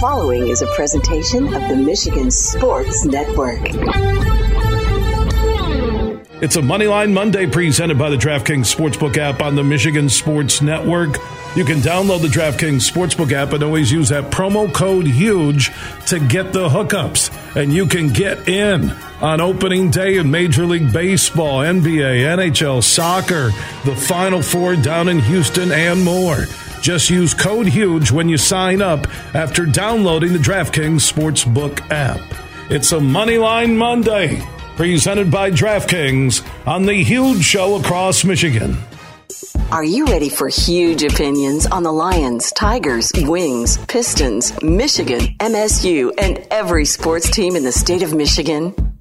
following is a presentation of the Michigan Sports Network. It's a Moneyline Monday presented by the DraftKings Sportsbook app on the Michigan Sports Network. You can download the DraftKings Sportsbook app and always use that promo code HUGE to get the hookups. And you can get in on opening day in Major League Baseball, NBA, NHL, soccer, the Final Four down in Houston, and more. Just use code HUGE when you sign up after downloading the DraftKings Sportsbook app. It's a Moneyline Monday presented by DraftKings on the Huge Show across Michigan. Are you ready for huge opinions on the Lions, Tigers, Wings, Pistons, Michigan, MSU, and every sports team in the state of Michigan?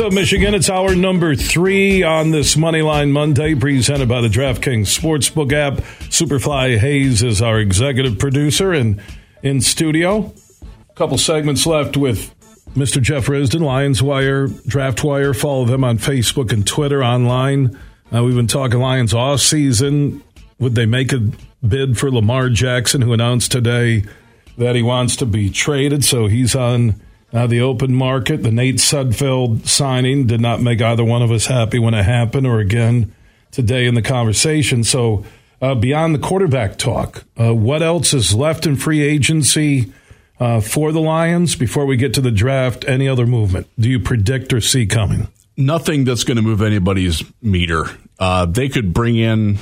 What's up, Michigan? It's hour number three on this Moneyline Monday, presented by the DraftKings Sportsbook app. Superfly Hayes is our executive producer and in studio. A couple segments left with Mr. Jeff Risdon, Lions Wire, Draft Wire. Follow them on Facebook and Twitter online. Uh, we've been talking Lions off season. Would they make a bid for Lamar Jackson, who announced today that he wants to be traded? So he's on uh, the open market. The Nate Sudfeld signing did not make either one of us happy when it happened, or again today in the conversation. So, uh, beyond the quarterback talk, uh, what else is left in free agency uh, for the Lions before we get to the draft? Any other movement do you predict or see coming? Nothing that's going to move anybody's meter. Uh, they could bring in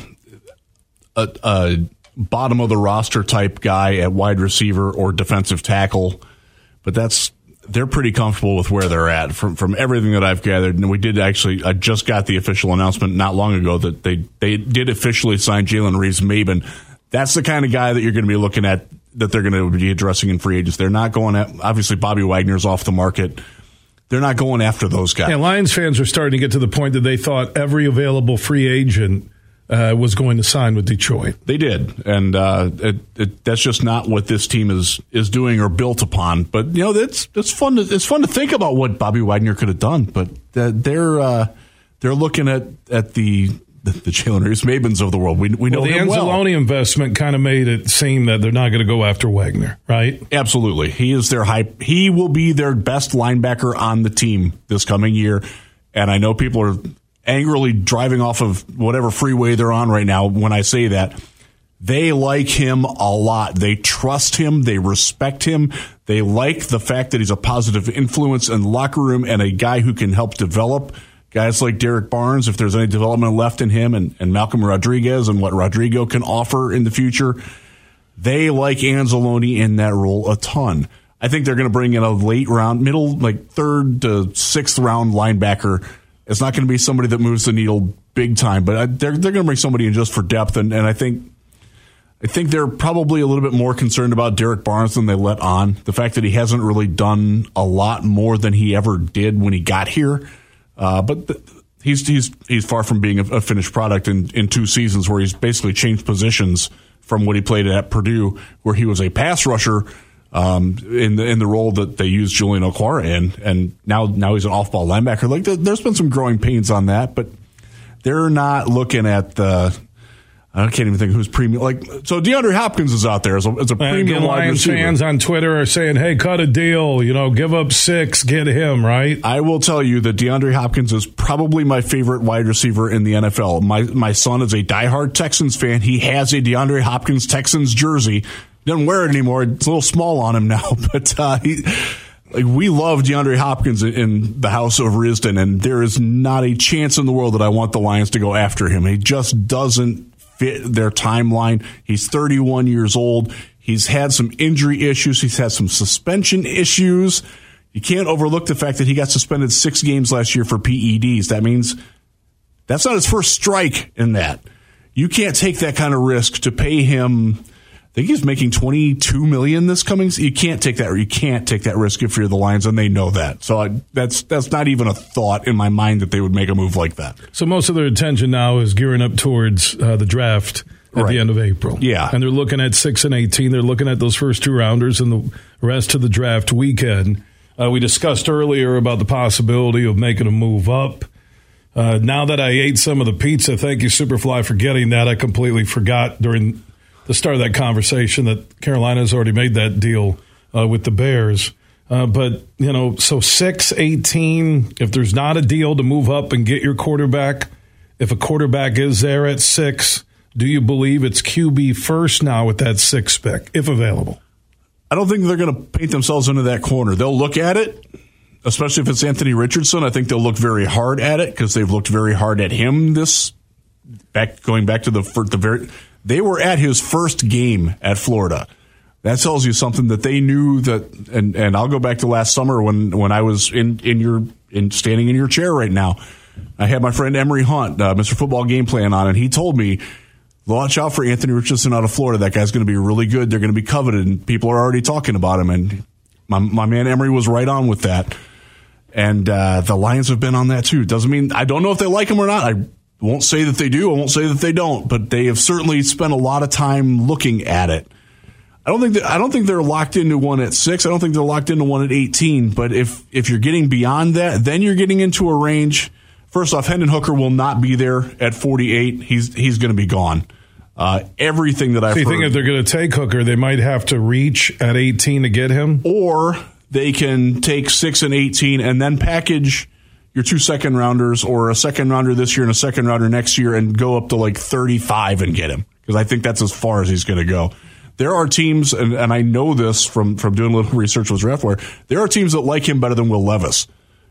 a, a bottom of the roster type guy at wide receiver or defensive tackle, but that's they're pretty comfortable with where they're at from from everything that I've gathered. And we did actually, I just got the official announcement not long ago that they they did officially sign Jalen Reeves-Maybin. That's the kind of guy that you're going to be looking at that they're going to be addressing in free agents. They're not going at obviously Bobby Wagner's off the market. They're not going after those guys. Yeah, Lions fans are starting to get to the point that they thought every available free agent uh, was going to sign with Detroit. They did, and uh, it, it, that's just not what this team is is doing or built upon. But you know, it's it's fun. To, it's fun to think about what Bobby Wagner could have done. But they're uh, they're looking at at the the, the Jalen Reeves-Maybins of the world. We, we know well, the Anzalone well. investment kind of made it seem that they're not going to go after Wagner, right? Absolutely, he is their hype. He will be their best linebacker on the team this coming year. And I know people are angrily driving off of whatever freeway they're on right now when I say that. They like him a lot. They trust him. They respect him. They like the fact that he's a positive influence in the locker room and a guy who can help develop guys like Derrick Barnes, if there's any development left in him, and, and Malcolm Rodriguez and what Rodrigo can offer in the future. They like Anzalone in that role a ton. I think they're going to bring in a late round, middle, like third to sixth round linebacker it's not going to be somebody that moves the needle big time, but they're they're going to bring somebody in just for depth, and, and I think I think they're probably a little bit more concerned about Derrick Barnes than they let on. The fact that he hasn't really done a lot more than he ever did when he got here, uh, but the, he's he's he's far from being a, a, finished product in, in two seasons where he's basically changed positions from what he played at Purdue, where he was a pass rusher um, in the in the role that they used Julian Okwara in, and now now he's an off ball linebacker. Like there's been some growing pains on that, but they're not looking at the. I can't even think who's premium. Like so, DeAndre Hopkins is out there as a, as a premium Again, wide Lions receiver. fans on Twitter are saying, "Hey, cut a deal. You know, give up six, get him right." I will tell you that DeAndre Hopkins is probably my favorite wide receiver in the NFL. My my son is a diehard Texans fan. He has a DeAndre Hopkins Texans jersey doesn't wear it anymore. It's a little small on him now, but uh, he, like we love DeAndre Hopkins in the house of Risdon, and there is not a chance in the world that I want the Lions to go after him. He just doesn't fit their timeline. He's 31 years old. He's had some injury issues. He's had some suspension issues. You can't overlook the fact that he got suspended six games last year for PEDs. That means that's not his first strike in that. You can't take that kind of risk to pay him think he's making 22 million this coming. You can't take that. You can't take that risk if you're the Lions, and they know that. So I, that's that's not even a thought in my mind that they would make a move like that. So most of their attention now is gearing up towards uh, the draft at Right. the end of April. Yeah. and they're looking at six and eighteen. They're looking at those first two rounders and the rest of the draft weekend. Uh, we discussed earlier about the possibility of making a move up. Uh, now that I ate some of the pizza, thank you, Superfly, for getting that. I completely forgot during the start of that conversation that Carolina's already made that deal uh, with the Bears. Uh, but, you know, so 6 18, if there's not a deal to move up and get your quarterback, if a quarterback is there at six, do you believe it's QB first now with that six pick, if available? I don't think they're going to paint themselves into that corner. They'll look at it, especially if it's Anthony Richardson. I think they'll look very hard at it because they've looked very hard at him this back going back to the the very they were at his first game at Florida. That tells you something that they knew that and and I'll go back to last summer when when I was in in your in standing in your chair right now. I had my friend Emory Hunt, uh, Mr. Football Game Plan on, and he told me watch out for Anthony Richardson out of Florida. That guy's going to be really good. They're going to be coveted, and people are already talking about him. And my, my man Emory was right on with that. And uh, the Lions have been on that too. Doesn't mean I don't know if they like him or not. I won't say that they do. I won't say that they don't. But they have certainly spent a lot of time looking at it. I don't think that, I don't think they're locked into one at six. I don't think they're locked into one at eighteen. But if if you're getting beyond that, then you're getting into a range. First off, Hendon Hooker will not be there at 48. He's he's going to be gone. Uh, everything that I've So you heard, think if they're going to take Hooker, they might have to reach at 18 to get him? or they can take six and 18 and then package your two second rounders or a second rounder this year and a second rounder next year and go up to like 35 and get him because I think that's as far as he's going to go. There are teams, and, and I know this from, from doing a little research with DraftWire, there are teams that like him better than Will Levis.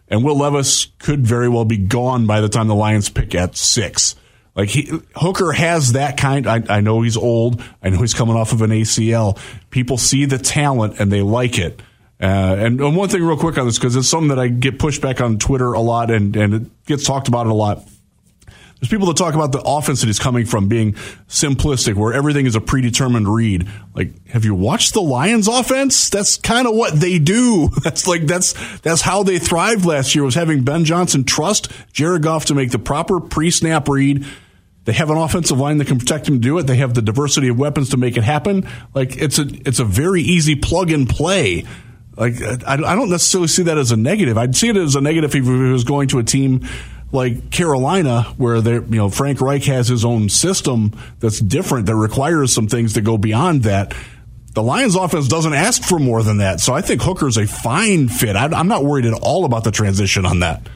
And Will Levis could very well be gone by the time the Lions pick at six. Like he, Hooker has that kind. I, I know he's old. I know he's coming off of an ACL. People see the talent and they like it. Uh, and, one thing, real quick on this, because it's something that I get pushed back on Twitter a lot, and and it gets talked about it a lot. There's people that talk about the offense that is coming from being simplistic, where everything is a predetermined read. Like, have you watched the Lions offense? That's kind of what they do. That's like that's that's how they thrived last year was having Ben Johnson trust Jared Goff to make the proper pre-snap read. They have an offensive line that can protect him to do it. They have the diversity of weapons to make it happen. Like it's a it's a very easy plug and play. Like I, I don't necessarily see that as a negative. I'd see it as a negative if he was going to a team like Carolina, where they you know Frank Reich has his own system that's different that requires some things that go beyond that. The Lions offense doesn't ask for more than that, so I think Hooker's a fine fit. I, I'm not worried at all about the transition on that.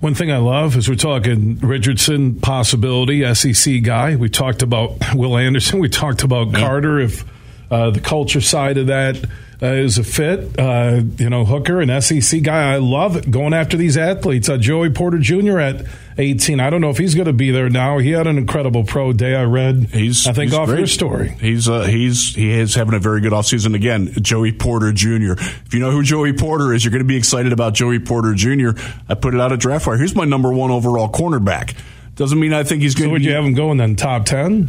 One thing I love is we're talking Richardson possibility, SEC guy. We talked about Will Anderson. We talked about Carter. If uh, the culture side of that uh, is a fit, uh, you know, Hooker, an SEC guy. I love it going after these athletes. Uh, Joey Porter Jr. at 18. I don't know if he's going to be there now. He had an incredible pro day. I read. He's I think he's off great. your story. He's uh, he's he is having a very good offseason again. Joey Porter Jr. If you know who Joey Porter is, you're going to be excited about Joey Porter Jr. I put it out at draft wire. Here's my number one overall cornerback. Doesn't mean I think he's going So to. would be, you have him going then top 10?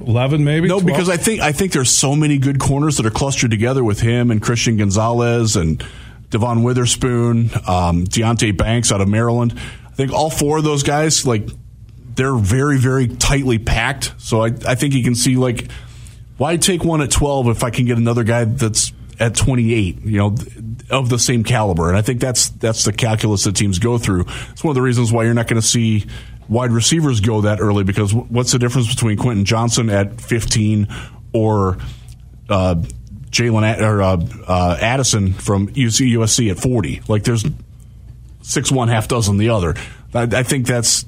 11 maybe? No, 12? because I think I think there's so many good corners that are clustered together with him and Christian Gonzalez and Devon Witherspoon, um, Deonte Banks out of Maryland. I think all four of those guys, like, they're very very tightly packed. So I I think you can see like, why take one at 12 if I can get another guy that's at 28, you know, of the same caliber. And I think that's that's the calculus that teams go through. It's one of the reasons why you're not going to see wide receivers go that early because what's the difference between Quentin Johnston at 15 or uh, Jalen or uh, uh, Addison from UC USC at 40? Like there's six one half dozen the other. I, I think that's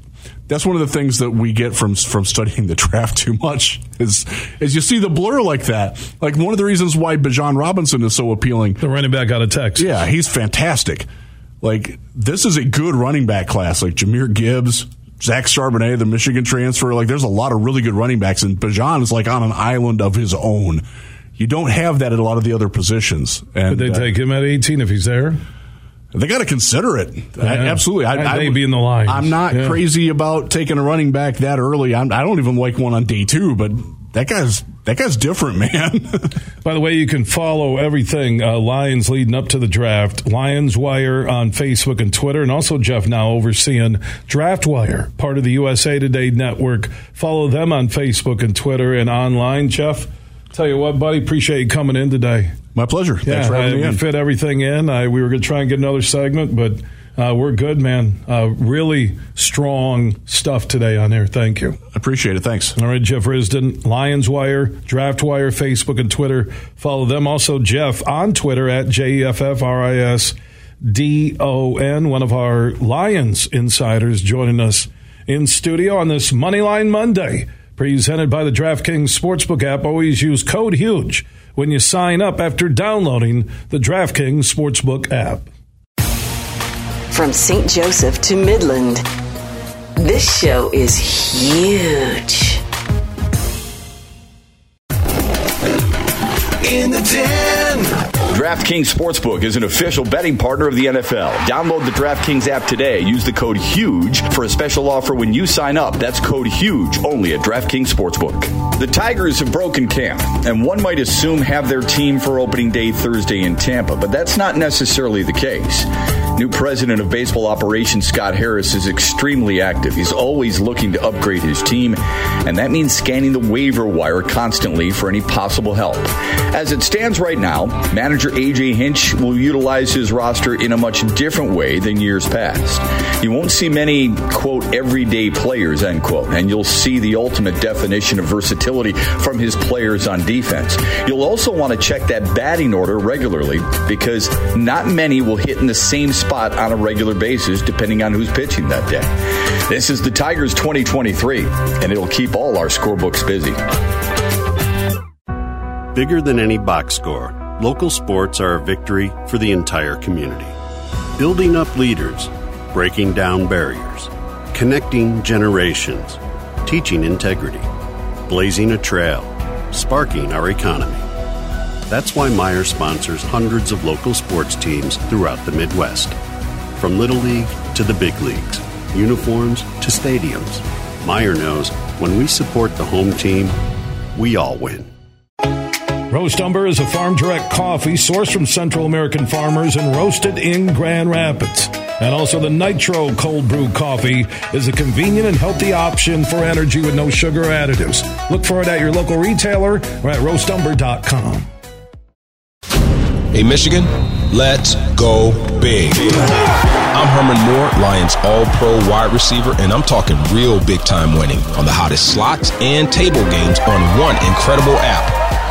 that's one of the things that we get from from studying the draft too much is is you see the blur like that. Like one of the reasons why Bijan Robinson is so appealing. the running back out of Texas. Yeah, he's fantastic. Like this is a good running back class. Like Jahmyr Gibbs, Zach Charbonnet, the Michigan transfer. Like there's a lot of really good running backs, and Bijan is like on an island of his own. You don't have that at a lot of the other positions. And Would they uh, take him at 18 if he's there? they got to consider it. I- absolutely. I, I, may be in the line. I'm not Yeah. crazy about taking a running back that early. I'm, I don't even like one on day two, but that guy's that guy's different, man. By the way, you can follow everything uh, Lions leading up to the draft. Lions Wire on Facebook and Twitter, and also Jeff now overseeing Draft Wire, part of the USA Today network. Follow them on Facebook and Twitter and online. Jeff, tell you what, buddy, appreciate you coming in today. My pleasure. Yeah, Thanks for having me I, in. fit everything in. I, we were going to try and get another segment, but uh, we're good, man. Uh, really strong stuff today on there. Thank you. Appreciate it. Thanks. All right, Jeff Risdon, Lions Wire, Draft Wire, Facebook and Twitter. Follow them. Also, Jeff on Twitter at J E F F R I S D O N, one of our Lions insiders joining us in studio on this Moneyline Monday, presented by the DraftKings Sportsbook app. Always use code HUGE when you sign up after downloading the DraftKings Sportsbook app. From St. Joseph to Midland, this show is huge. In the den. DraftKings Sportsbook is an official betting partner of the NFL. Download the DraftKings app today. Use the code HUGE for a special offer when you sign up. That's code HUGE only at DraftKings Sportsbook. The Tigers have broken camp, and one might assume have their team for opening day Thursday in Tampa, but that's not necessarily the case. New president of baseball operations Scott Harris is extremely active. He's always looking to upgrade his team, and that means scanning the waiver wire constantly for any possible help. As it stands right now, manager AJ Hinch will utilize his roster in a much different way than years past. You won't see many, quote, everyday players, end quote, and you'll see the ultimate definition of versatility from his players on defense. You'll also want to check that batting order regularly because not many will hit in the same spot on a regular basis depending on who's pitching that day. This is the Tigers 2023, and it'll keep all our scorebooks busy. Bigger than any box score, local sports are a victory for the entire community. Building up leaders, breaking down barriers, connecting generations, teaching integrity, blazing a trail, sparking our economy. That's why Meijer sponsors hundreds of local sports teams throughout the Midwest. From Little League to the big leagues, uniforms to stadiums. Meijer knows when we support the home team, we all win. Roast Umber is a farm direct coffee sourced from Central American farmers and roasted in Grand Rapids. And also, the Nitro Cold Brew Coffee is a convenient and healthy option for energy with no sugar additives. Look for it at your local retailer or at roastumber.com. Hey, Michigan, let's go big. I'm Herman Moore, Lions All Pro wide receiver, and I'm talking real big time winning on the hottest slots and table games on one incredible app.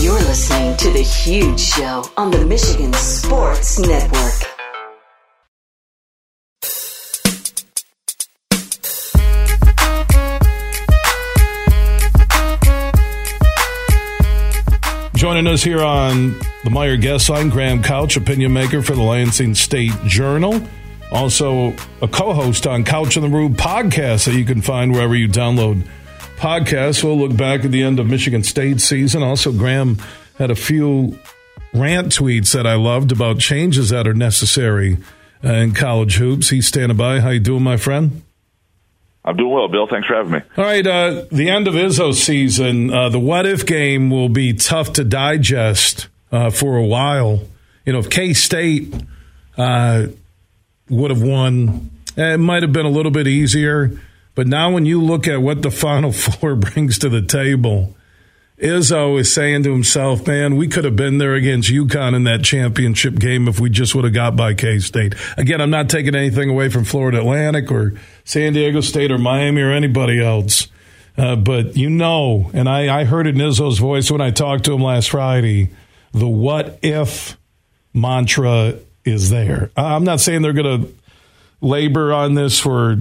You're listening to The Huge Show on the Michigan Sports Network. Joining us here on the Meijer guest line, Graham Couch, opinion maker for the Lansing State Journal. Also, a co host on Couch on the Roof podcast that you can find wherever you download podcasts. We'll look back at the end of Michigan State season. Also, Graham had a few rant tweets that I loved about changes that are necessary uh, in college hoops. He's standing by. How you doing, my friend? I'm doing well, Bill. Thanks for having me. All right, uh, the end of Izzo season, uh, the what if game will be tough to digest uh, for a while. You know, if K State uh, would have won, it might have been a little bit easier. But now, when you look at what the Final Four brings to the table, Izzo is saying to himself, man, we could have been there against UConn in that championship game if we just would have got by K State. Again, I'm not taking anything away from Florida Atlantic or San Diego State or Miami or anybody else. Uh, but you know, and I, I heard it in Izzo's voice when I talked to him last Friday. The what if mantra is there. I'm not saying they're going to labor on this for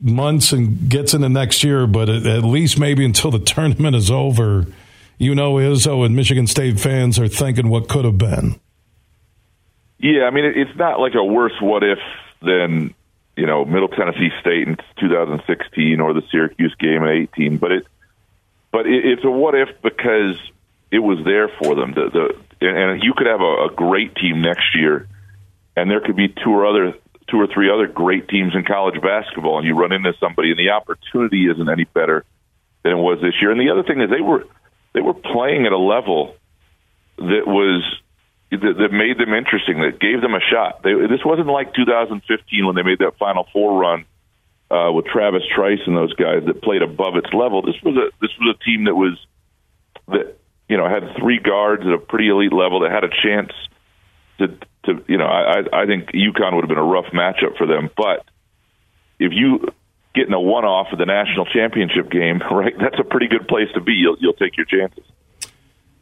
months and gets into next year, but at, least maybe until the tournament is over, you know, Izzo and Michigan State fans are thinking what could have been. Yeah, I mean, it's not like a worse what if than you know Middle Tennessee State in 2016 or the Syracuse game in 18, but it, but it, it's a what if because it was there for them. The, the and you could have a, a great team next year, and there could be two or other two or three other great teams in college basketball, and you run into somebody, and the opportunity isn't any better than it was this year. And the other thing is they were they were playing at a level that was that, that made them interesting, that gave them a shot. They, this wasn't like 2015 when they made that Final Four run uh, with Travis Trice and those guys that played above its level. This was a this was a team that was that you know had three guards at a pretty elite level that had a chance to to you know I I think UConn would have been a rough matchup for them, but if you get in a one off of the national championship game, right, that's a pretty good place to be. You'll you'll take your chances.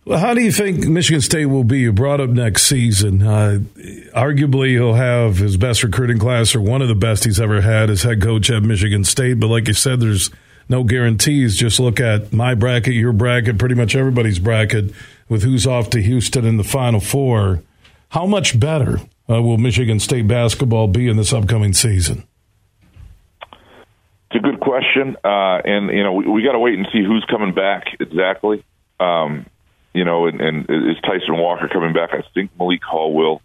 Well, how do you think Michigan State will be? You brought up next season. Uh, arguably, he'll have his best recruiting class or one of the best he's ever had as head coach at Michigan State. But like you said, there's no guarantees. Just look at my bracket, your bracket, pretty much everybody's bracket with who's off to Houston in the Final Four. How much better uh, will Michigan State basketball be in this upcoming season? It's a good question, uh, and you know we, we got to wait and see who's coming back exactly. Um, you know, and, and is Tyson Walker coming back? I think Malik Hall will.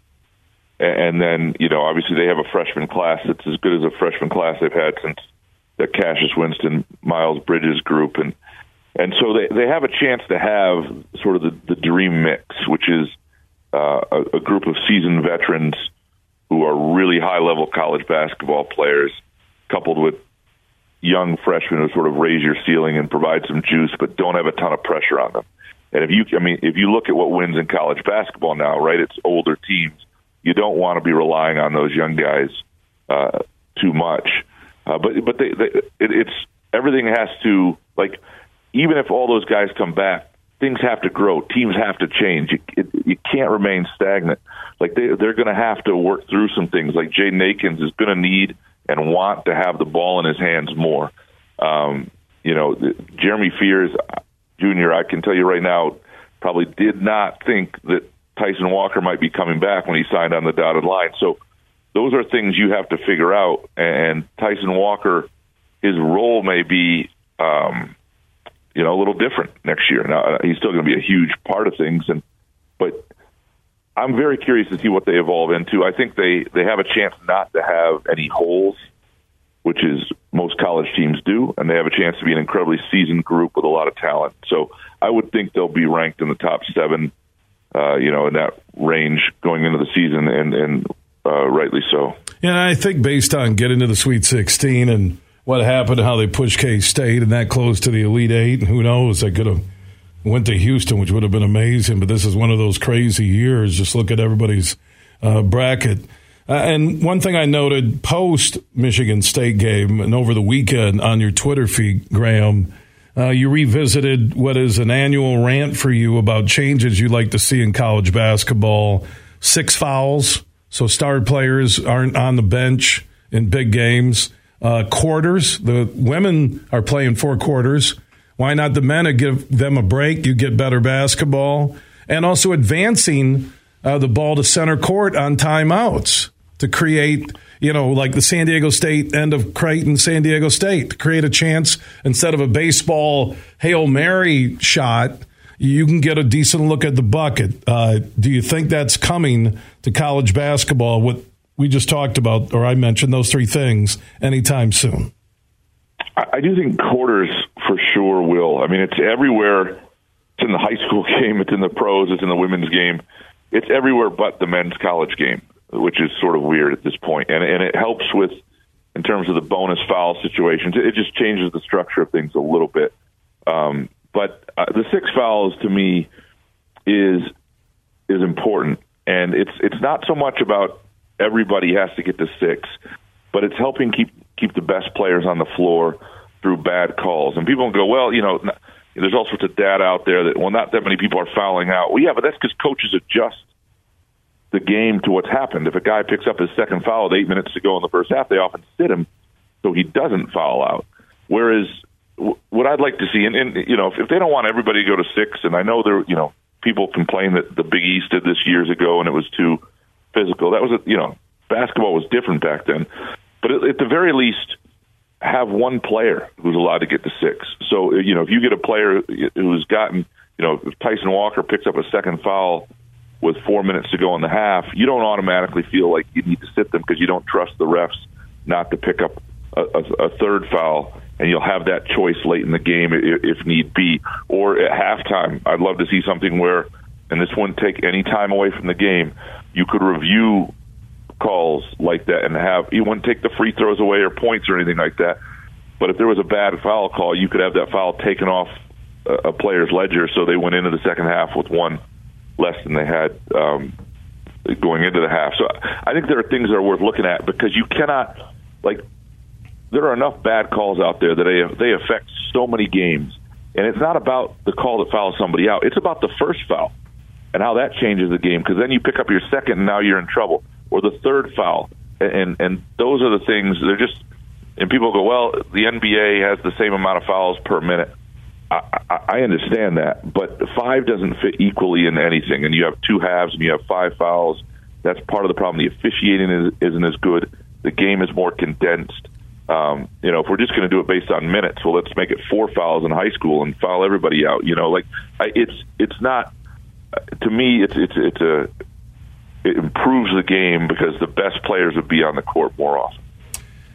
And then, you know, obviously they have a freshman class that's as good as a freshman class they've had since the Cassius Winston, Miles Bridges group, and and so they they have a chance to have sort of the, the dream mix, which is uh, a, a group of seasoned veterans who are really high level college basketball players, coupled with young freshmen who sort of raise your ceiling and provide some juice, but don't have a ton of pressure on them. And if you, I mean, if you look at what wins in college basketball now, right? It's older teams. You don't want to be relying on those young guys uh, too much. Uh, but but they, they, it, it's everything has to like even if all those guys come back, things have to grow. Teams have to change. You, can't remain stagnant. Like they they're going to have to work through some things. Like Jay Akins is going to need and want to have the ball in his hands more. Um, you know, Jeremy Fears. Jr., I can tell you right now, probably did not think that Tyson Walker might be coming back when he signed on the dotted line. So those are things you have to figure out. And Tyson Walker, his role may be, um, you know, a little different next year. Now uh, he's still going to be a huge part of things, and but I'm very curious to see what they evolve into. I think they they have a chance not to have any holes which is most college teams do, and they have a chance to be an incredibly seasoned group with a lot of talent. So I would think they'll be ranked in the top seven, uh, you know, in that range going into the season, and, and uh, rightly so. Yeah, I think based on getting to the Sweet 16 and what happened, how they pushed K State and that close to the Elite Eight, and who knows, they could have went to Houston, which would have been amazing. But this is one of those crazy years. Just look at everybody's uh, bracket. Uh, and one thing I noted post Michigan State game and over the weekend on your Twitter feed, Graham, uh, you revisited what is an annual rant for you about changes you'd like to see in college basketball. Six fouls, so star players aren't on the bench in big games. Uh, quarters, the women are playing four quarters. Why not the men? give them a break. You get better basketball. And also advancing uh, the ball to center court on timeouts to create, you know, like the San Diego State end of Creighton, San Diego State, to create a chance instead of a baseball Hail Mary shot, you can get a decent look at the bucket. Uh, do you think that's coming to college basketball? What we just talked about, or I mentioned those three things, anytime soon? I do think quarters for sure will. I mean, it's everywhere. It's in the high school game. It's in the pros. It's in the women's game. It's everywhere but the men's college game which is sort of weird at this point. And and it helps with in terms of the bonus foul situations. It just changes the structure of things a little bit. Um, but uh, the six fouls to me is is important, and it's it's not so much about everybody has to get to six, but it's helping keep keep the best players on the floor through bad calls. And people go, well, you know, there's all sorts of data out there that well, not that many people are fouling out. Well, yeah, but that's because coaches adjust the game to what's happened. If a guy picks up his second foul with eight minutes to go in the first half, they often sit him so he doesn't foul out. Whereas what I'd like to see, and, and you know, if, if they don't want everybody to go to six, and I know there, you know, people complain that the Big East did this years ago and it was too physical. That was, a, you know, basketball was different back then. But at, the very least, have one player who's allowed to get to six. So, you know, if you get a player who's gotten, you know, if Tyson Walker picks up a second foul with four minutes to go in the half, you don't automatically feel like you need to sit them because you don't trust the refs not to pick up a, a, a third foul, and you'll have that choice late in the game if need be. Or at halftime, I'd love to see something where, and this wouldn't take any time away from the game, you could review calls like that and have you wouldn't take the free throws away or points or anything like that. But if there was a bad foul call, you could have that foul taken off a, player's ledger, so they went into the second half with one less than they had um, going into the half. So I think there are things that are worth looking at because you cannot like there are enough bad calls out there that they they affect so many games, and it's not about the call that fouls somebody out. It's about the first foul and how that changes the game because then you pick up your second and now you're in trouble, or the third foul, and and those are the things they're just. And people go, well, the NBA has the same amount of fouls per minute. I, I understand that, but five doesn't fit equally in anything. And you have two halves, and you have five fouls. That's part of the problem. The officiating is, isn't as good. The game is more condensed. Um, you know, if we're just going to do it based on minutes, well, let's make it four fouls in high school and foul everybody out. You know, like I, it's it's not to me. It's it's it's a it improves the game because the best players would be on the court more often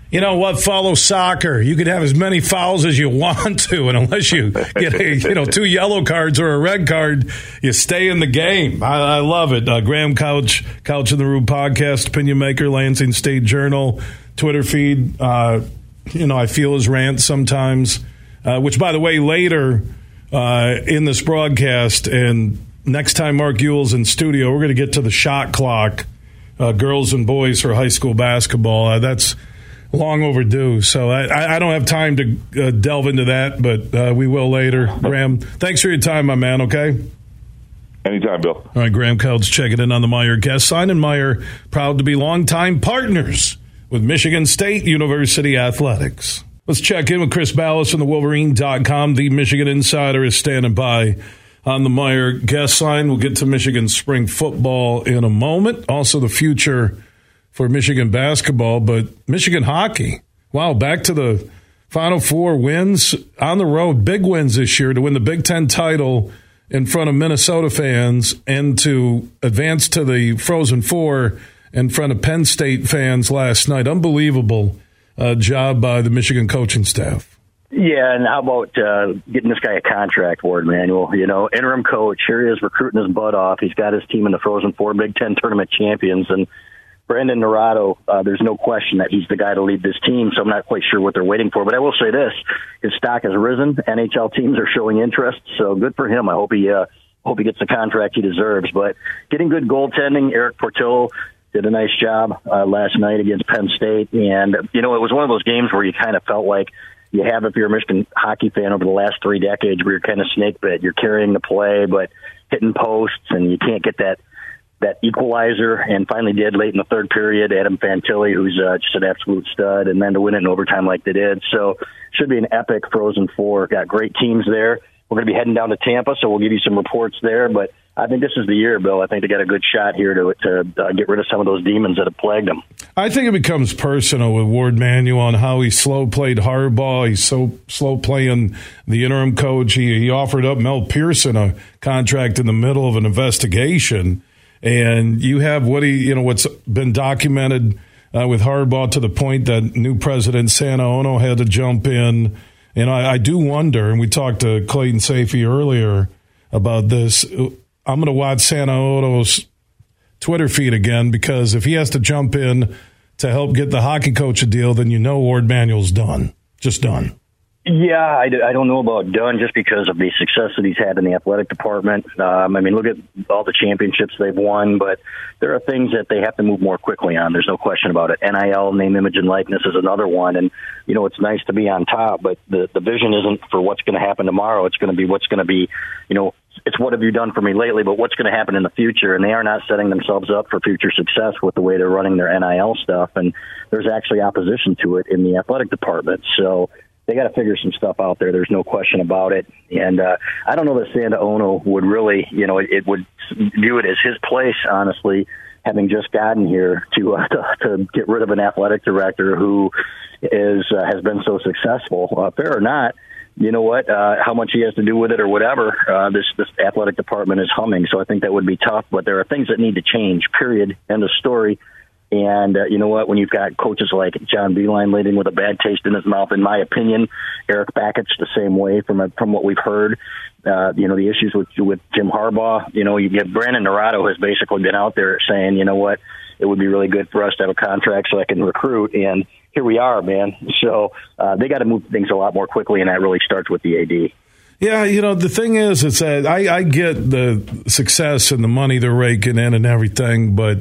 you know what? Follow soccer. You can have as many fouls as you want to, and unless you get a, you know two yellow cards or a red card, you stay in the game. I, I love it. Uh, Graham Couch, Couch in the Room podcast, opinion maker, Lansing State Journal, Twitter feed. Uh, you know, I feel his rant sometimes. Uh, which, by the way, later uh, in this broadcast, and next time Mark Ewell's in studio, we're going to get to the shot clock, uh, girls and boys for high school basketball. Uh, that's long overdue. So I, I don't have time to uh, delve into that, but uh, we will later. Graham, thanks for your time, my man. Okay. Anytime, Bill. All right, Graham Couch checking in on the Meijer guest sign, and Meijer proud to be longtime partners with Michigan State University Athletics. Let's check in with Chris Balas from the Wolverine.com. The Michigan Insider is standing by on the Meijer guest sign. We'll get to Michigan spring football in a moment. Also, the future for Michigan basketball, but Michigan hockey. Wow, back to the Final Four wins on the road, big wins this year to win the Big Ten title in front of Minnesota fans and to advance to the Frozen Four in front of Penn State fans last night. Unbelievable uh, job by the Michigan coaching staff. Yeah, and how about uh, getting this guy a contract, Warde Manuel? You know, interim coach. Here he is recruiting his butt off. He's got his team in the Frozen Four, Big Ten tournament champions, and Brandon Naurato, uh, there's no question that he's the guy to lead this team, so I'm not quite sure what they're waiting for. But I will say this: his stock has risen. NHL teams are showing interest, so good for him. I hope he uh, hope he gets the contract he deserves. But getting good goaltending, Erik Portillo did a nice job uh, last night against Penn State, and you know it was one of those games where you kind of felt like you have if you're a Michigan hockey fan over the last three decades, where you're kind of snake bit. You're carrying the play, but hitting posts, and you can't get that that equalizer and finally did late in the third period. Adam Fantilli, who's uh, just an absolute stud, and then to win it in overtime like they did. So should be an epic Frozen Four. Got great teams there. We're going to be heading down to Tampa, so we'll give you some reports there. But I think this is the year, Bill. I think they got a good shot here to to uh, get rid of some of those demons that have plagued them. I think it becomes personal with Warde Manuel on how he slow played hardball. He's so slow playing the interim coach. He, he offered up Mel Pearson a contract in the middle of an investigation and you have what he, you know, what's been documented uh, with Harbaugh to the point that new president Santa Ono had to jump in. And I, I do wonder, and we talked to Clayton Sayfie earlier about this. I'm going to watch Santa Sanaono's Twitter feed again because if he has to jump in to help get the hockey coach a deal, then you know Warde Manuel's done, just done. Yeah, I, I don't know about done just because of the success that he's had in the athletic department. Um, I mean, look at all the championships they've won, but there are things that they have to move more quickly on. There's no question about it. NIL, name, image, and likeness is another one. And, you know, it's nice to be on top, but the, the vision isn't for what's going to happen tomorrow. It's going to be what's going to be, you know, it's what have you done for me lately, but what's going to happen in the future. And they are not setting themselves up for future success with the way they're running their NIL stuff. And there's actually opposition to it in the athletic department. So, they got to figure some stuff out there. There's no question about it. And uh, I don't know that Santa Ono would really, you know, it, it would view it as his place, honestly, having just gotten here to uh, to, to get rid of an athletic director who is uh, has been so successful. Uh, fair or not, you know what? Uh, how much he has to do with it or whatever. Uh, this this athletic department is humming, so I think that would be tough. But there are things that need to change. Period. End of story. And uh, you know what? When you've got coaches like John Beilein leading with a bad taste in his mouth, in my opinion, Erik Bakich the same way from a, from what we've heard. Uh, you know the issues with with Jim Harbaugh. You know you get Brandon Naurato has basically been out there saying, you know what, it would be really good for us to have a contract so I can recruit. And here we are, man. So uh, they got to move things a lot more quickly, and that really starts with the AD. Yeah, you know the thing is, it's that I, I get the success and the money they're raking in and everything, but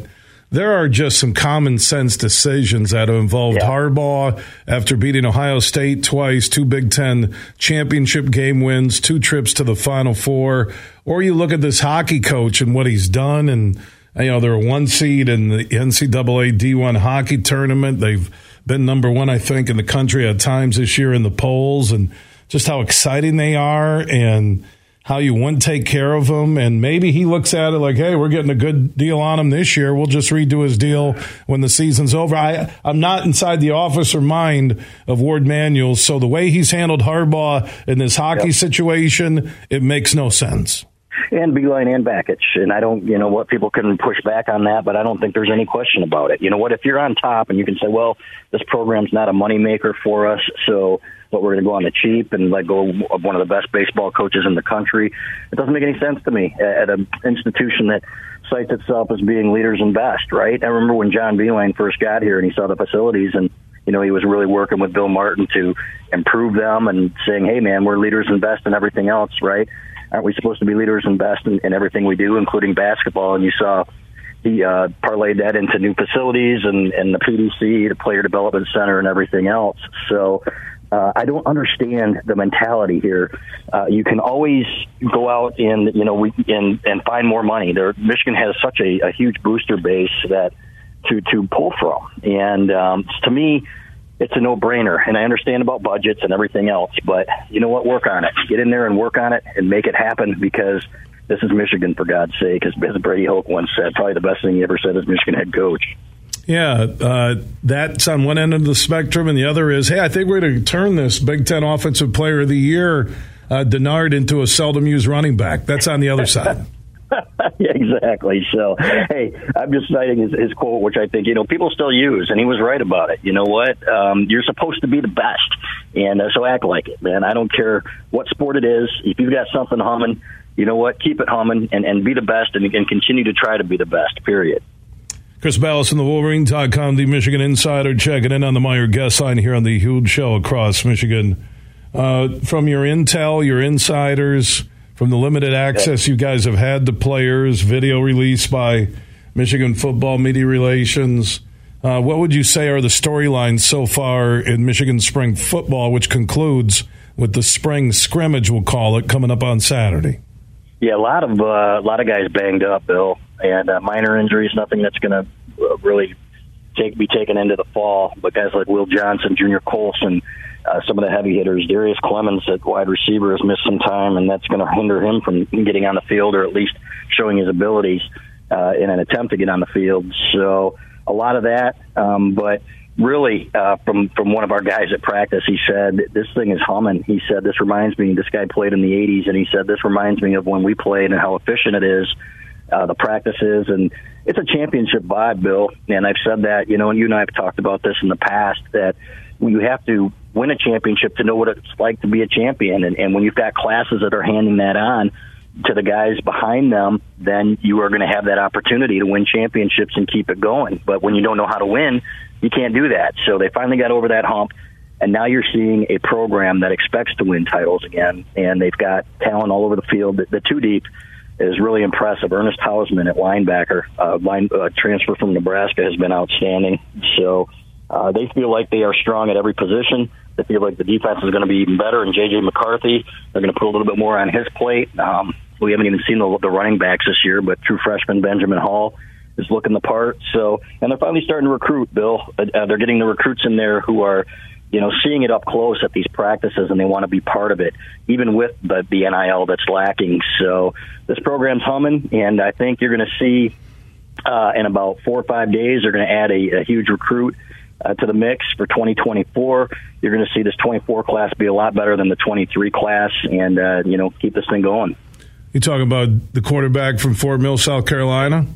there are just some common sense decisions that have involved yeah. Harbaugh after beating Ohio State twice, two Big Ten championship game wins, two trips to the Final Four. Or you look at this hockey coach and what he's done, and you know they're a one seed in the NCAA D1 hockey tournament. They've been number one, I think, in the country at times this year in the polls, and just how exciting they are and how you wouldn't take care of them. And maybe he looks at it like, hey, we're getting a good deal on him this year. We'll just redo his deal when the season's over. I, I'm not inside the office or mind of Warde Manuel's. So the way he's handled Harbaugh in this hockey yep. situation, it makes no sense and Beilein and Bakich. And I don't, you know, what people can push back on that, but I don't think there's any question about it. You know what? If you're on top and you can say, well, this program's not a moneymaker for us, so but we're going to go on the cheap and let go of one of the best baseball coaches in the country. It doesn't make any sense to me at an institution that cites itself as being leaders and best, right? I remember when John Beilein first got here and he saw the facilities and you know, he was really working with Bill Martin to improve them and saying, "Hey, man, we're leaders and best and everything else, right? Aren't we supposed to be leaders and best in, in everything we do, including basketball?" And you saw he uh, parlayed that into new facilities and, and the PDC, the Player Development Center, and everything else. So uh, I don't understand the mentality here. Uh, you can always go out and you know we and and find more money. There, Michigan has such a, a huge booster base that to to pull from, and um, to me, it's a no brainer. And I understand about budgets and everything else, but you know what? Work on it. Get in there and work on it and make it happen because this is Michigan for God's sake. As Brady Hoke once said, probably the best thing he ever said as Michigan head coach. Yeah, uh, that's on one end of the spectrum, and the other is, hey, I think we're going to turn this Big Ten Offensive Player of the Year, uh, Denard, into a seldom used running back. That's on the other side. exactly. So, hey, I'm just citing his, his quote, which I think you know people still use, and he was right about it. You know what? Um, you're supposed to be the best, and uh, so act like it, man. I don't care what sport it is. If you've got something humming, you know what? Keep it humming and, and be the best, and, and continue to try to be the best. Period. Chris Balas from the Wolverine.com, the Michigan Insider, checking in on the Meijer guest line here on the huge show across Michigan. Uh, from your intel, your insiders, from the limited access you guys have had to players, video release by Michigan Football Media Relations, uh, what would you say are the storylines so far in Michigan spring football, which concludes with the spring scrimmage, we'll call it, coming up on Saturday? Yeah, a lot of uh, a lot of guys banged up, Bill, and uh, minor injuries. Nothing that's going to uh, really take be taken into the fall. But guys like Will Johnson, Junior Colson, uh, some of the heavy hitters, Darrius Clemons at wide receiver has missed some time, and that's going to hinder him from getting on the field or at least showing his abilities uh, in an attempt to get on the field. So a lot of that, um, but really uh, from from one of our guys at practice. He said this thing is humming. He said this reminds me. This guy played in the '80s, and he said this reminds me of when we played and how efficient it is. Uh, the practices and it's a championship vibe, Bill. And I've said that, you know, and you and I have talked about this in the past that you have to win a championship to know what it's like to be a champion. And, and when you've got classes that are handing that on, to the guys behind them, then you are going to have that opportunity to win championships and keep it going. But when you don't know how to win, you can't do that. So they finally got over that hump. And now you're seeing a program that expects to win titles again, and they've got talent all over the field. The, the two deep is really impressive. Ernest Hausmann at linebacker, uh, line uh, transfer from Nebraska, has been outstanding. So uh, they feel like they are strong at every position. They feel like the defense is going to be even better. And J.J. McCarthy, they're going to put a little bit more on his plate. Um, we haven't even seen the, the running backs this year, but true freshman Benjamin Hall is looking the part. So, and they're finally starting to recruit. Bill, uh, they're getting the recruits in there who are you know, seeing it up close at these practices and they want to be part of it, even with the, the NIL that's lacking. So this program's humming, and I think you're going to see uh, in about four or five days, they're going to add a, a huge recruit uh, to the mix for 2024. You're going to see this 24 class be a lot better than the 23 class, and uh, you know, keep this thing going. You talking about the quarterback from Fort Mill, South Carolina?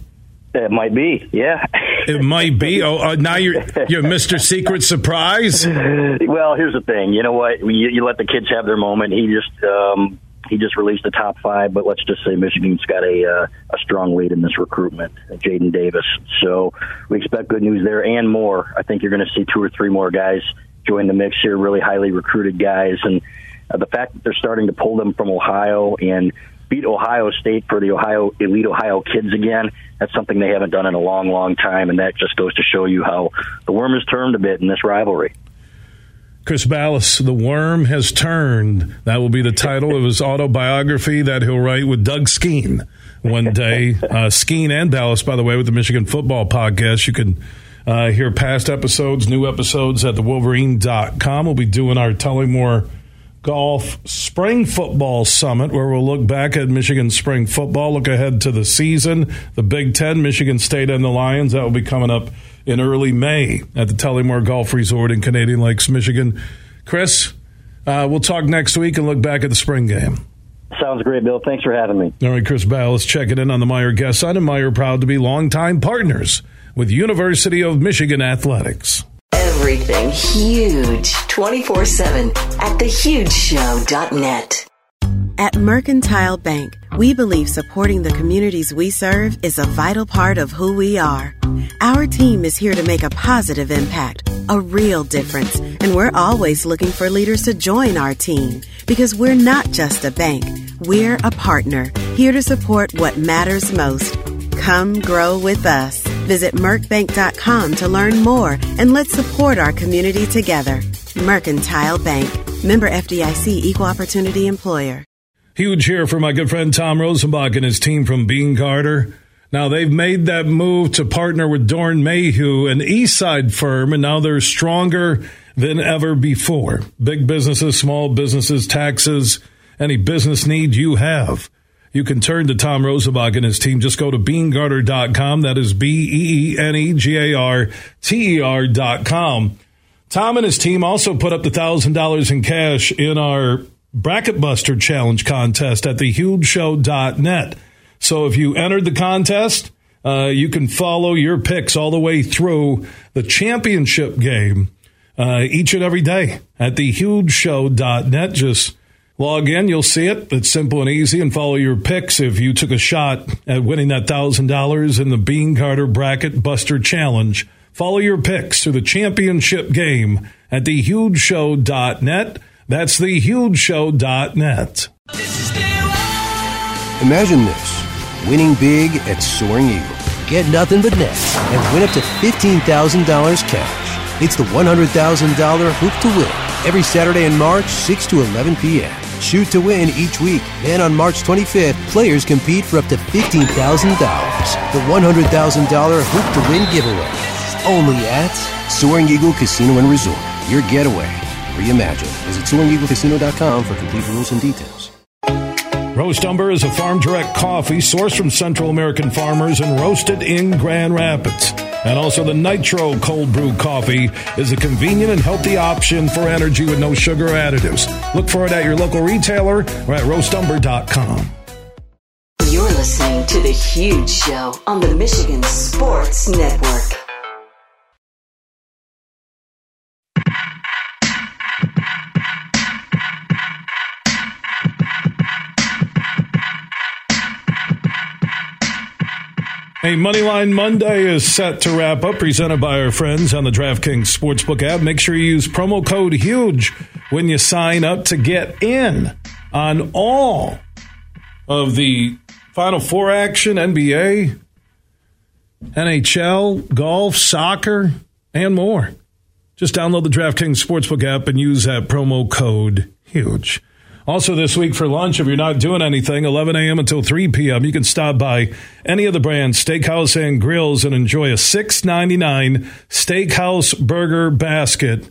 It might be, yeah. it might be. Oh, uh, now you're you're Mr. Secret Surprise. Well, here's the thing. You know what? You, you let the kids have their moment. He just um, he just released the top five, but let's just say Michigan's got a uh, a strong lead in this recruitment. Jadyn Davis. So we expect good news there and more. I think you're going to see two or three more guys join the mix here. Really highly recruited guys, and uh, the fact that they're starting to pull them from Ohio and beat Ohio State for the Ohio Elite Ohio kids again. That's something they haven't done in a long, long time, and that just goes to show you how the worm has turned a bit in this rivalry. Chris Balas, The Worm Has Turned. That will be the title of his autobiography that he'll write with Doug Skene one day. Uh, Skene and Balas, by the way, with the Michigan Football Podcast. You can uh, hear past episodes, new episodes at thewolverine.com. We'll be doing our Tullymore Golf Spring Football Summit, where we'll look back at Michigan spring football, look ahead to the season, the Big Ten, Michigan State, and the Lions. That will be coming up in early May at the Tullymore Golf Resort in Canadian Lakes, Michigan. Chris, uh, we'll talk next week and look back at the spring game. Sounds great, Bill. Thanks for having me. All right, Chris Balas checking in on the Meijer guest side, and Meijer proud to be longtime partners with University of Michigan Athletics. Everything huge 24 7 at thehugeshow.net. At Mercantile Bank, we believe supporting the communities we serve is a vital part of who we are. Our team is here to make a positive impact, a real difference, and we're always looking for leaders to join our team because we're not just a bank, we're a partner here to support what matters most. Come grow with us. Visit MercBank.com to learn more and let's support our community together. Mercantile Bank. Member FDIC Equal Opportunity Employer. Huge here for my good friend Tom Rosenbach and his team from Beene Garter. Now they've made that move to partner with Doeren Mayhew, an East Side firm, and now they're stronger than ever before. Big businesses, small businesses, taxes, any business need you have. You can turn to Tom Rosenbach and his team. Just go to beenegarter.com. That is B E E N E G A R T E R.com. Tom and his team also put up the $1,000 in cash in our Bracket Buster Challenge contest at thehugeshow.net. So if you entered the contest, uh, you can follow your picks all the way through the championship game uh, each and every day at thehugeshow.net. Just log in, you'll see it. It's simple and easy, and follow your picks if you took a shot at winning that $1,000 in the Beene Garter Bracket Buster Challenge. Follow your picks to the championship game at thehugeshow.net. That's thehugeshow.net. Imagine this winning big at Soaring Eagle. Get nothing but net and win up to $15,000 cash. It's the $100,000 Hoop to Win every Saturday in March, 6 to 11 p.m. Shoot to win each week. Then on March 25th, players compete for up to $15,000. The $100,000 Hoop to Win giveaway. Only at Soaring Eagle Casino and Resort. Your getaway. Reimagine. Visit SoaringEagleCasino.com for complete rules and details. Roast Umber is a farm direct coffee sourced from Central American farmers and roasted in Grand Rapids. And also, the Nitro Cold Brew Coffee is a convenient and healthy option for energy with no sugar additives. Look for it at your local retailer or at roastumber.com. You're listening to The Huge Show on the Michigan Sports Network. A Moneyline Monday is set to wrap up, presented by our friends on the DraftKings Sportsbook app. Make sure you use promo code HUGE when you sign up to get in on all of the Final Four action, NBA, NHL, golf, soccer, and more. Just download the DraftKings Sportsbook app and use that promo code HUGE. Also, this week for lunch, if you're not doing anything, 11 a.m. until 3 p.m., you can stop by any of the Brann's, Steakhouse and Grills, and enjoy a $6.99 steakhouse burger basket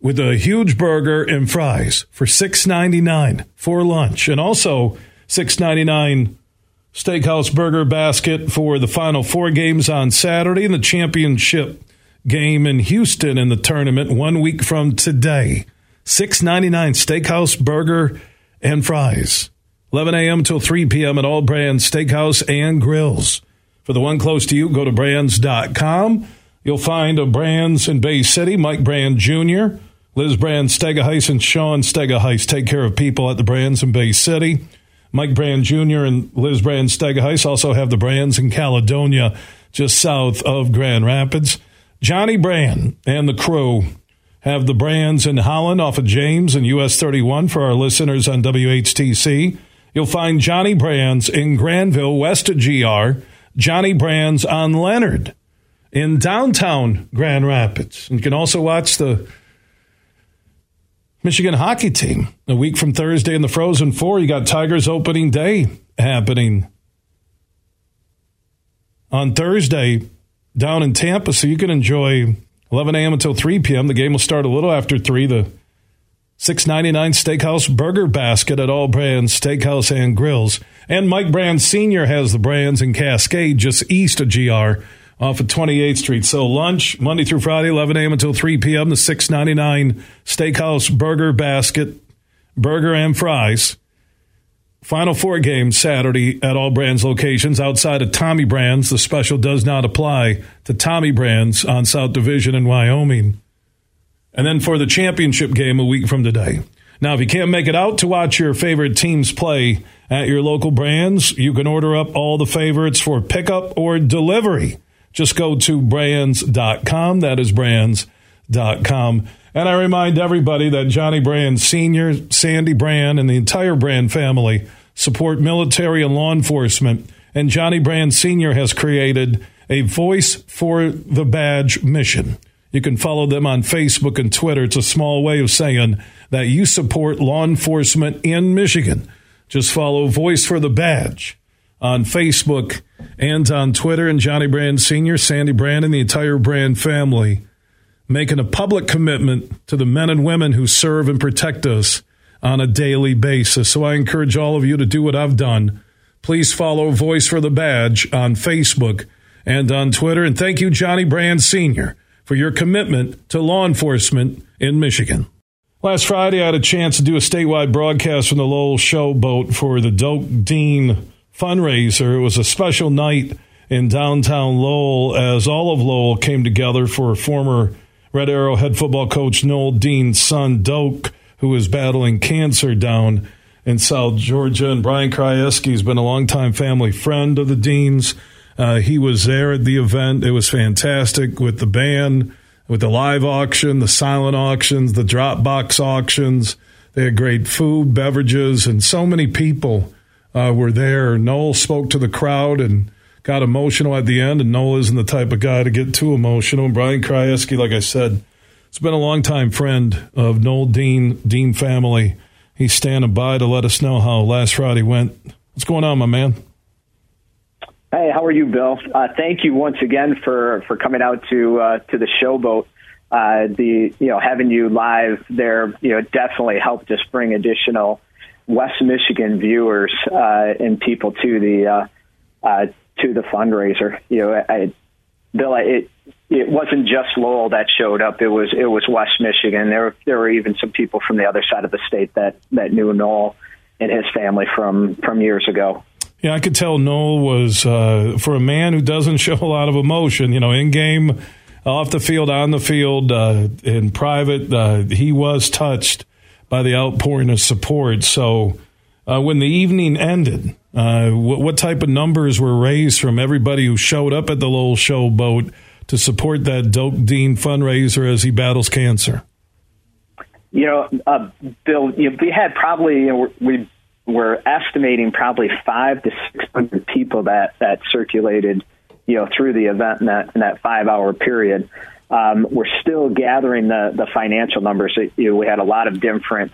with a huge burger and fries for $6.99 for lunch. And also, $6.99 steakhouse burger basket for the final four games on Saturday and the championship game in Houston in the tournament one week from today. Six ninety nine steakhouse burger and fries. 11 a.m. till 3 p.m. at all Brann's steakhouse and grills. For the one close to you, go to branns.com. You'll find a Brann's in Bay City, Mike Brann Jr., Liz Brann Stegaheis, and Sean Stegaheis take care of people at the Brann's in Bay City. Mike Brann Jr. and Liz Brann Stegaheis also have the Brann's in Caledonia, just south of Grand Rapids. Johnny Brann and the crew have the Brann's in Holland off of James and US 31 for our listeners on WHTC. You'll find Johnny Brann's in Granville, west of GR. Johnny Brann's on Leonard in downtown Grand Rapids. And you can also watch the Michigan hockey team a week from Thursday in the Frozen Four. You got Tigers opening day happening on Thursday down in Tampa, so you can enjoy 11 a.m. until 3 p.m. The game will start a little after 3. The 6.99 Steakhouse Burger Basket at all Brann's Steakhouse and Grills. And Mike Brann Sr. has the Brann's in Cascade just east of GR off of 28th Street. So lunch, Monday through Friday, 11 a.m. until 3 p.m. The 6.99 Steakhouse Burger Basket, burger and fries. Final four games Saturday at all Brann's locations outside of Tommy Brann's. The special does not apply to Tommy Brann's on South Division in Wyoming. And then for the championship game a week from today. Now, if you can't make it out to watch your favorite teams play at your local Brann's, you can order up all the favorites for pickup or delivery. Just go to branns.com. That is branns.com. And I remind everybody that Johnny Brann Sr., Sandy Brann, and the entire Brann family support military and law enforcement. And Johnny Brann Sr. has created a Voice for the Badge mission. You can follow them on Facebook and Twitter. It's a small way of saying that you support law enforcement in Michigan. Just follow Voice for the Badge on Facebook and on Twitter. And Johnny Brann Sr., Sandy Brann, and the entire Brann family making a public commitment to the men and women who serve and protect us on a daily basis. So I encourage all of you to do what I've done. Please follow Voice for the Badge on Facebook and on Twitter. And thank you, Johnny Brann Sr., for your commitment to law enforcement in Michigan. Last Friday, I had a chance to do a statewide broadcast from the Lowell Showboat for the Doak Dean fundraiser. It was a special night in downtown Lowell as all of Lowell came together for a former Red Arrow head football coach Noel Dean's son, Doak who is battling cancer down in South Georgia. And Brian Krajewski has been a longtime family friend of the Deans. Uh, he was there at the event. It was fantastic with the band, with the live auction, the silent auctions, the Dropbox auctions. They had great food, beverages, and so many people uh, were there. Noel spoke to the crowd and got emotional at the end. And Noel isn't the type of guy to get too emotional. And Brian Krajewski, like I said, has been a longtime friend of Noel Dean, Dean family. He's standing by to let us know how last Friday went. What's going on, my man? Hey, how are you, Bill? Uh, thank you once again for, for coming out to uh, to the showboat. Uh, the you know having you live there, you know, definitely helped us bring additional West Michigan viewers uh, and people to the uh, uh, to the fundraiser. You know, I, Bill, it it wasn't just Lowell that showed up. It was it was West Michigan. There there were even some people from the other side of the state that that knew Noel and his family from from years ago. Yeah, I could tell Noel was uh, for a man who doesn't show a lot of emotion. You know, in game, off the field, on the field, uh, in private, uh, he was touched by the outpouring of support. So uh, when the evening ended, Uh, what, what, type of numbers were raised from everybody who showed up at the Lowell Showboat to support that Doak Dean fundraiser as he battles cancer? You know, uh, Bill, you know, we had probably you know, we were estimating probably five to six hundred people that that circulated, you know, through the event in that in that five hour period. Um, we're still gathering the the financial numbers. You know, we had a lot of different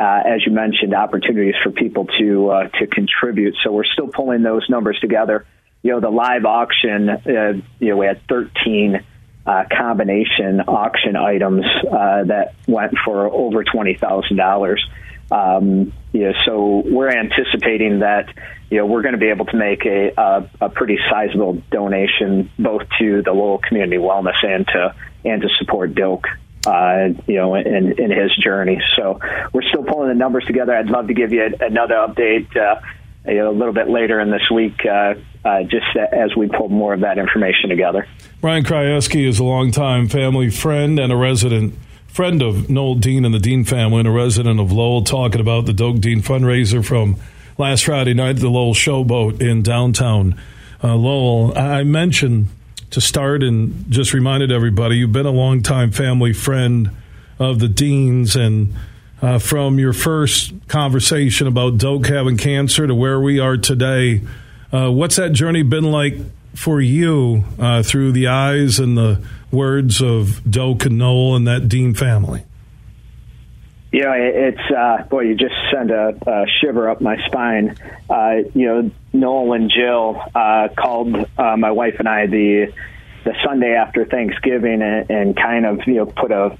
uh, as you mentioned, opportunities for people to uh, to contribute. So we're still pulling those numbers together. You know, the live auction. Uh, you know, we had 13 uh, combination auction items uh, that went for over twenty thousand dollars. Um, you know, so we're anticipating that you know we're going to be able to make a, a, a pretty sizable donation both to the Lowell community wellness and to and to support Doak uh, you know, in, in his journey. So we're still pulling the numbers together. I'd love to give you another update uh, a little bit later in this week, uh, uh, just as we pull more of that information together. Brian Krajewski is a longtime family friend and a resident friend of Noel Dean and the Dean family and a resident of Lowell talking about the Doak Dean fundraiser from last Friday night at the Lowell Showboat in downtown uh, Lowell. I mentioned to start and just reminded everybody you've been a longtime family friend of the Deans and uh, from your first conversation about Doak having cancer to where we are today, uh, what's that journey been like for you uh, through the eyes and the words of Doak and Noel and that Dean family? You know, it's uh, boy, you just send a, a shiver up my spine. Uh, you know, Noel and Jill uh, called uh, my wife and I the the Sunday after Thanksgiving and, and kind of you know put a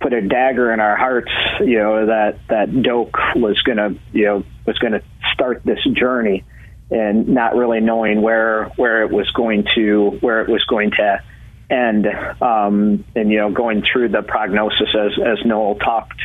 put a dagger in our hearts. You know that that Doak was gonna you know was gonna start this journey, and not really knowing where where it was going to where it was going to end. Um, and you know going through the prognosis as as Noel talked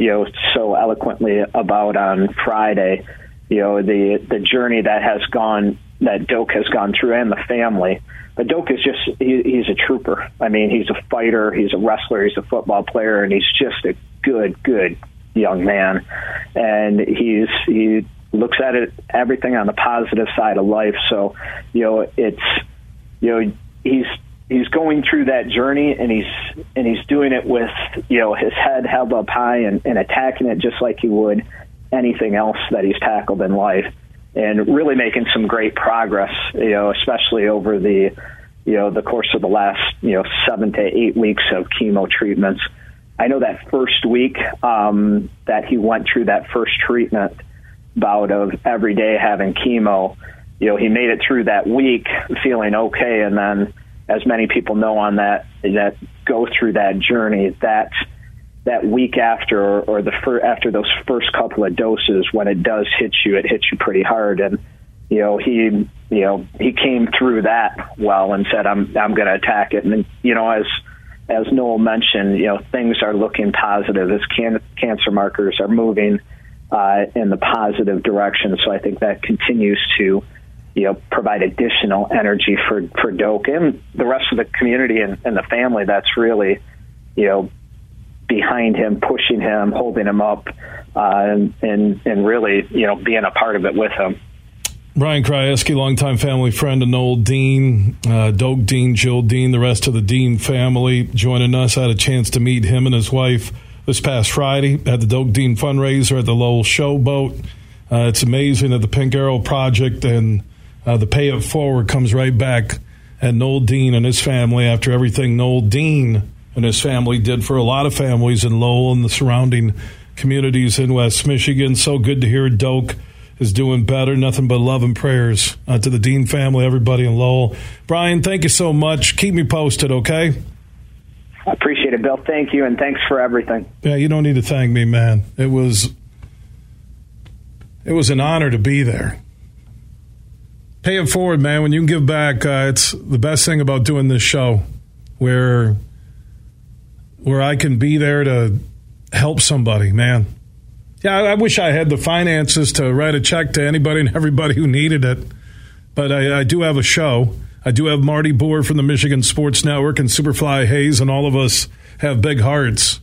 you know so eloquently about on Friday. You know the the journey that has gone that Doak has gone through and the family. But Doak is just he, he's a trooper. I mean, he's a fighter, he's a wrestler, he's a football player, and he's just a good, good young man. And he's he looks at it everything on the positive side of life. So, you know, it's you know he's he's going through that journey and he's and he's doing it with you know his head held up high and, and attacking it just like he would anything else that he's tackled in life and really making some great progress you know especially over the you know the course of the last you know seven to eight weeks of chemo treatments. I know that first week um, that he went through that first treatment bout of every day having chemo you know he made it through that week feeling okay and then as many people know on that that go through that journey that that week after or, the fir- after those first couple of doses when it does hit you it hits you pretty hard. And you know he you know he came through that well and said I'm I'm going to attack it. And you know as as Noel mentioned you know things are looking positive. As can- cancer markers are moving uh, in the positive direction. So I think that continues to you know, provide additional energy for for Doak and the rest of the community and, and the family. That's really, you know, behind him, pushing him, holding him up, uh, and, and and really, you know, being a part of it with him. Brian Krajewski, longtime family friend and Noel Dean, uh, Doak Dean, Jill Dean, the rest of the Dean family joining us. I had a chance to meet him and his wife this past Friday at the Doak Dean fundraiser at the Lowell Showboat. Uh, it's amazing that the Pink Arrow Project and uh, the pay it forward comes right back at Noel Dean and his family after everything Noel Dean and his family did for a lot of families in Lowell and the surrounding communities in West Michigan. So good to hear Doak is doing better. Nothing but love and prayers uh, to the Dean family, everybody in Lowell. Brian, thank you so much. Keep me posted, okay? I appreciate it, Bill. Thank you, and thanks for everything. Yeah, you don't need to thank me, man. It was it was an honor to be there. Pay it forward, man. When you give back, uh, it's the best thing about doing this show, where where I can be there to help somebody, man. Yeah, I, I wish I had the finances to write a check to anybody and everybody who needed it, but I, I do have a show. I do have Marty Boer from the Michigan Sports Network and Superfly Hayes, and all of us have big hearts.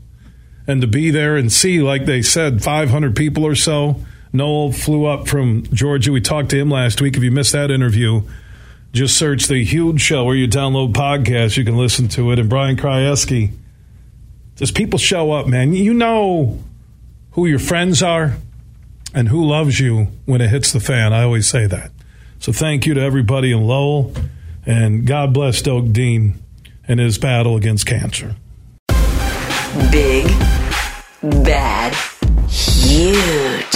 And to be there and see, like they said, 500 people or so Noel flew up from Georgia. We talked to him last week. If you missed that interview, just search the Huge Show where you download podcasts. You can listen to it. And Brian Krajewski, just people show up, man? You know who your friends are and who loves you when it hits the fan. I always say that. So thank you to everybody in Lowell, and God bless Doak Dean in his battle against cancer. Big, bad, huge.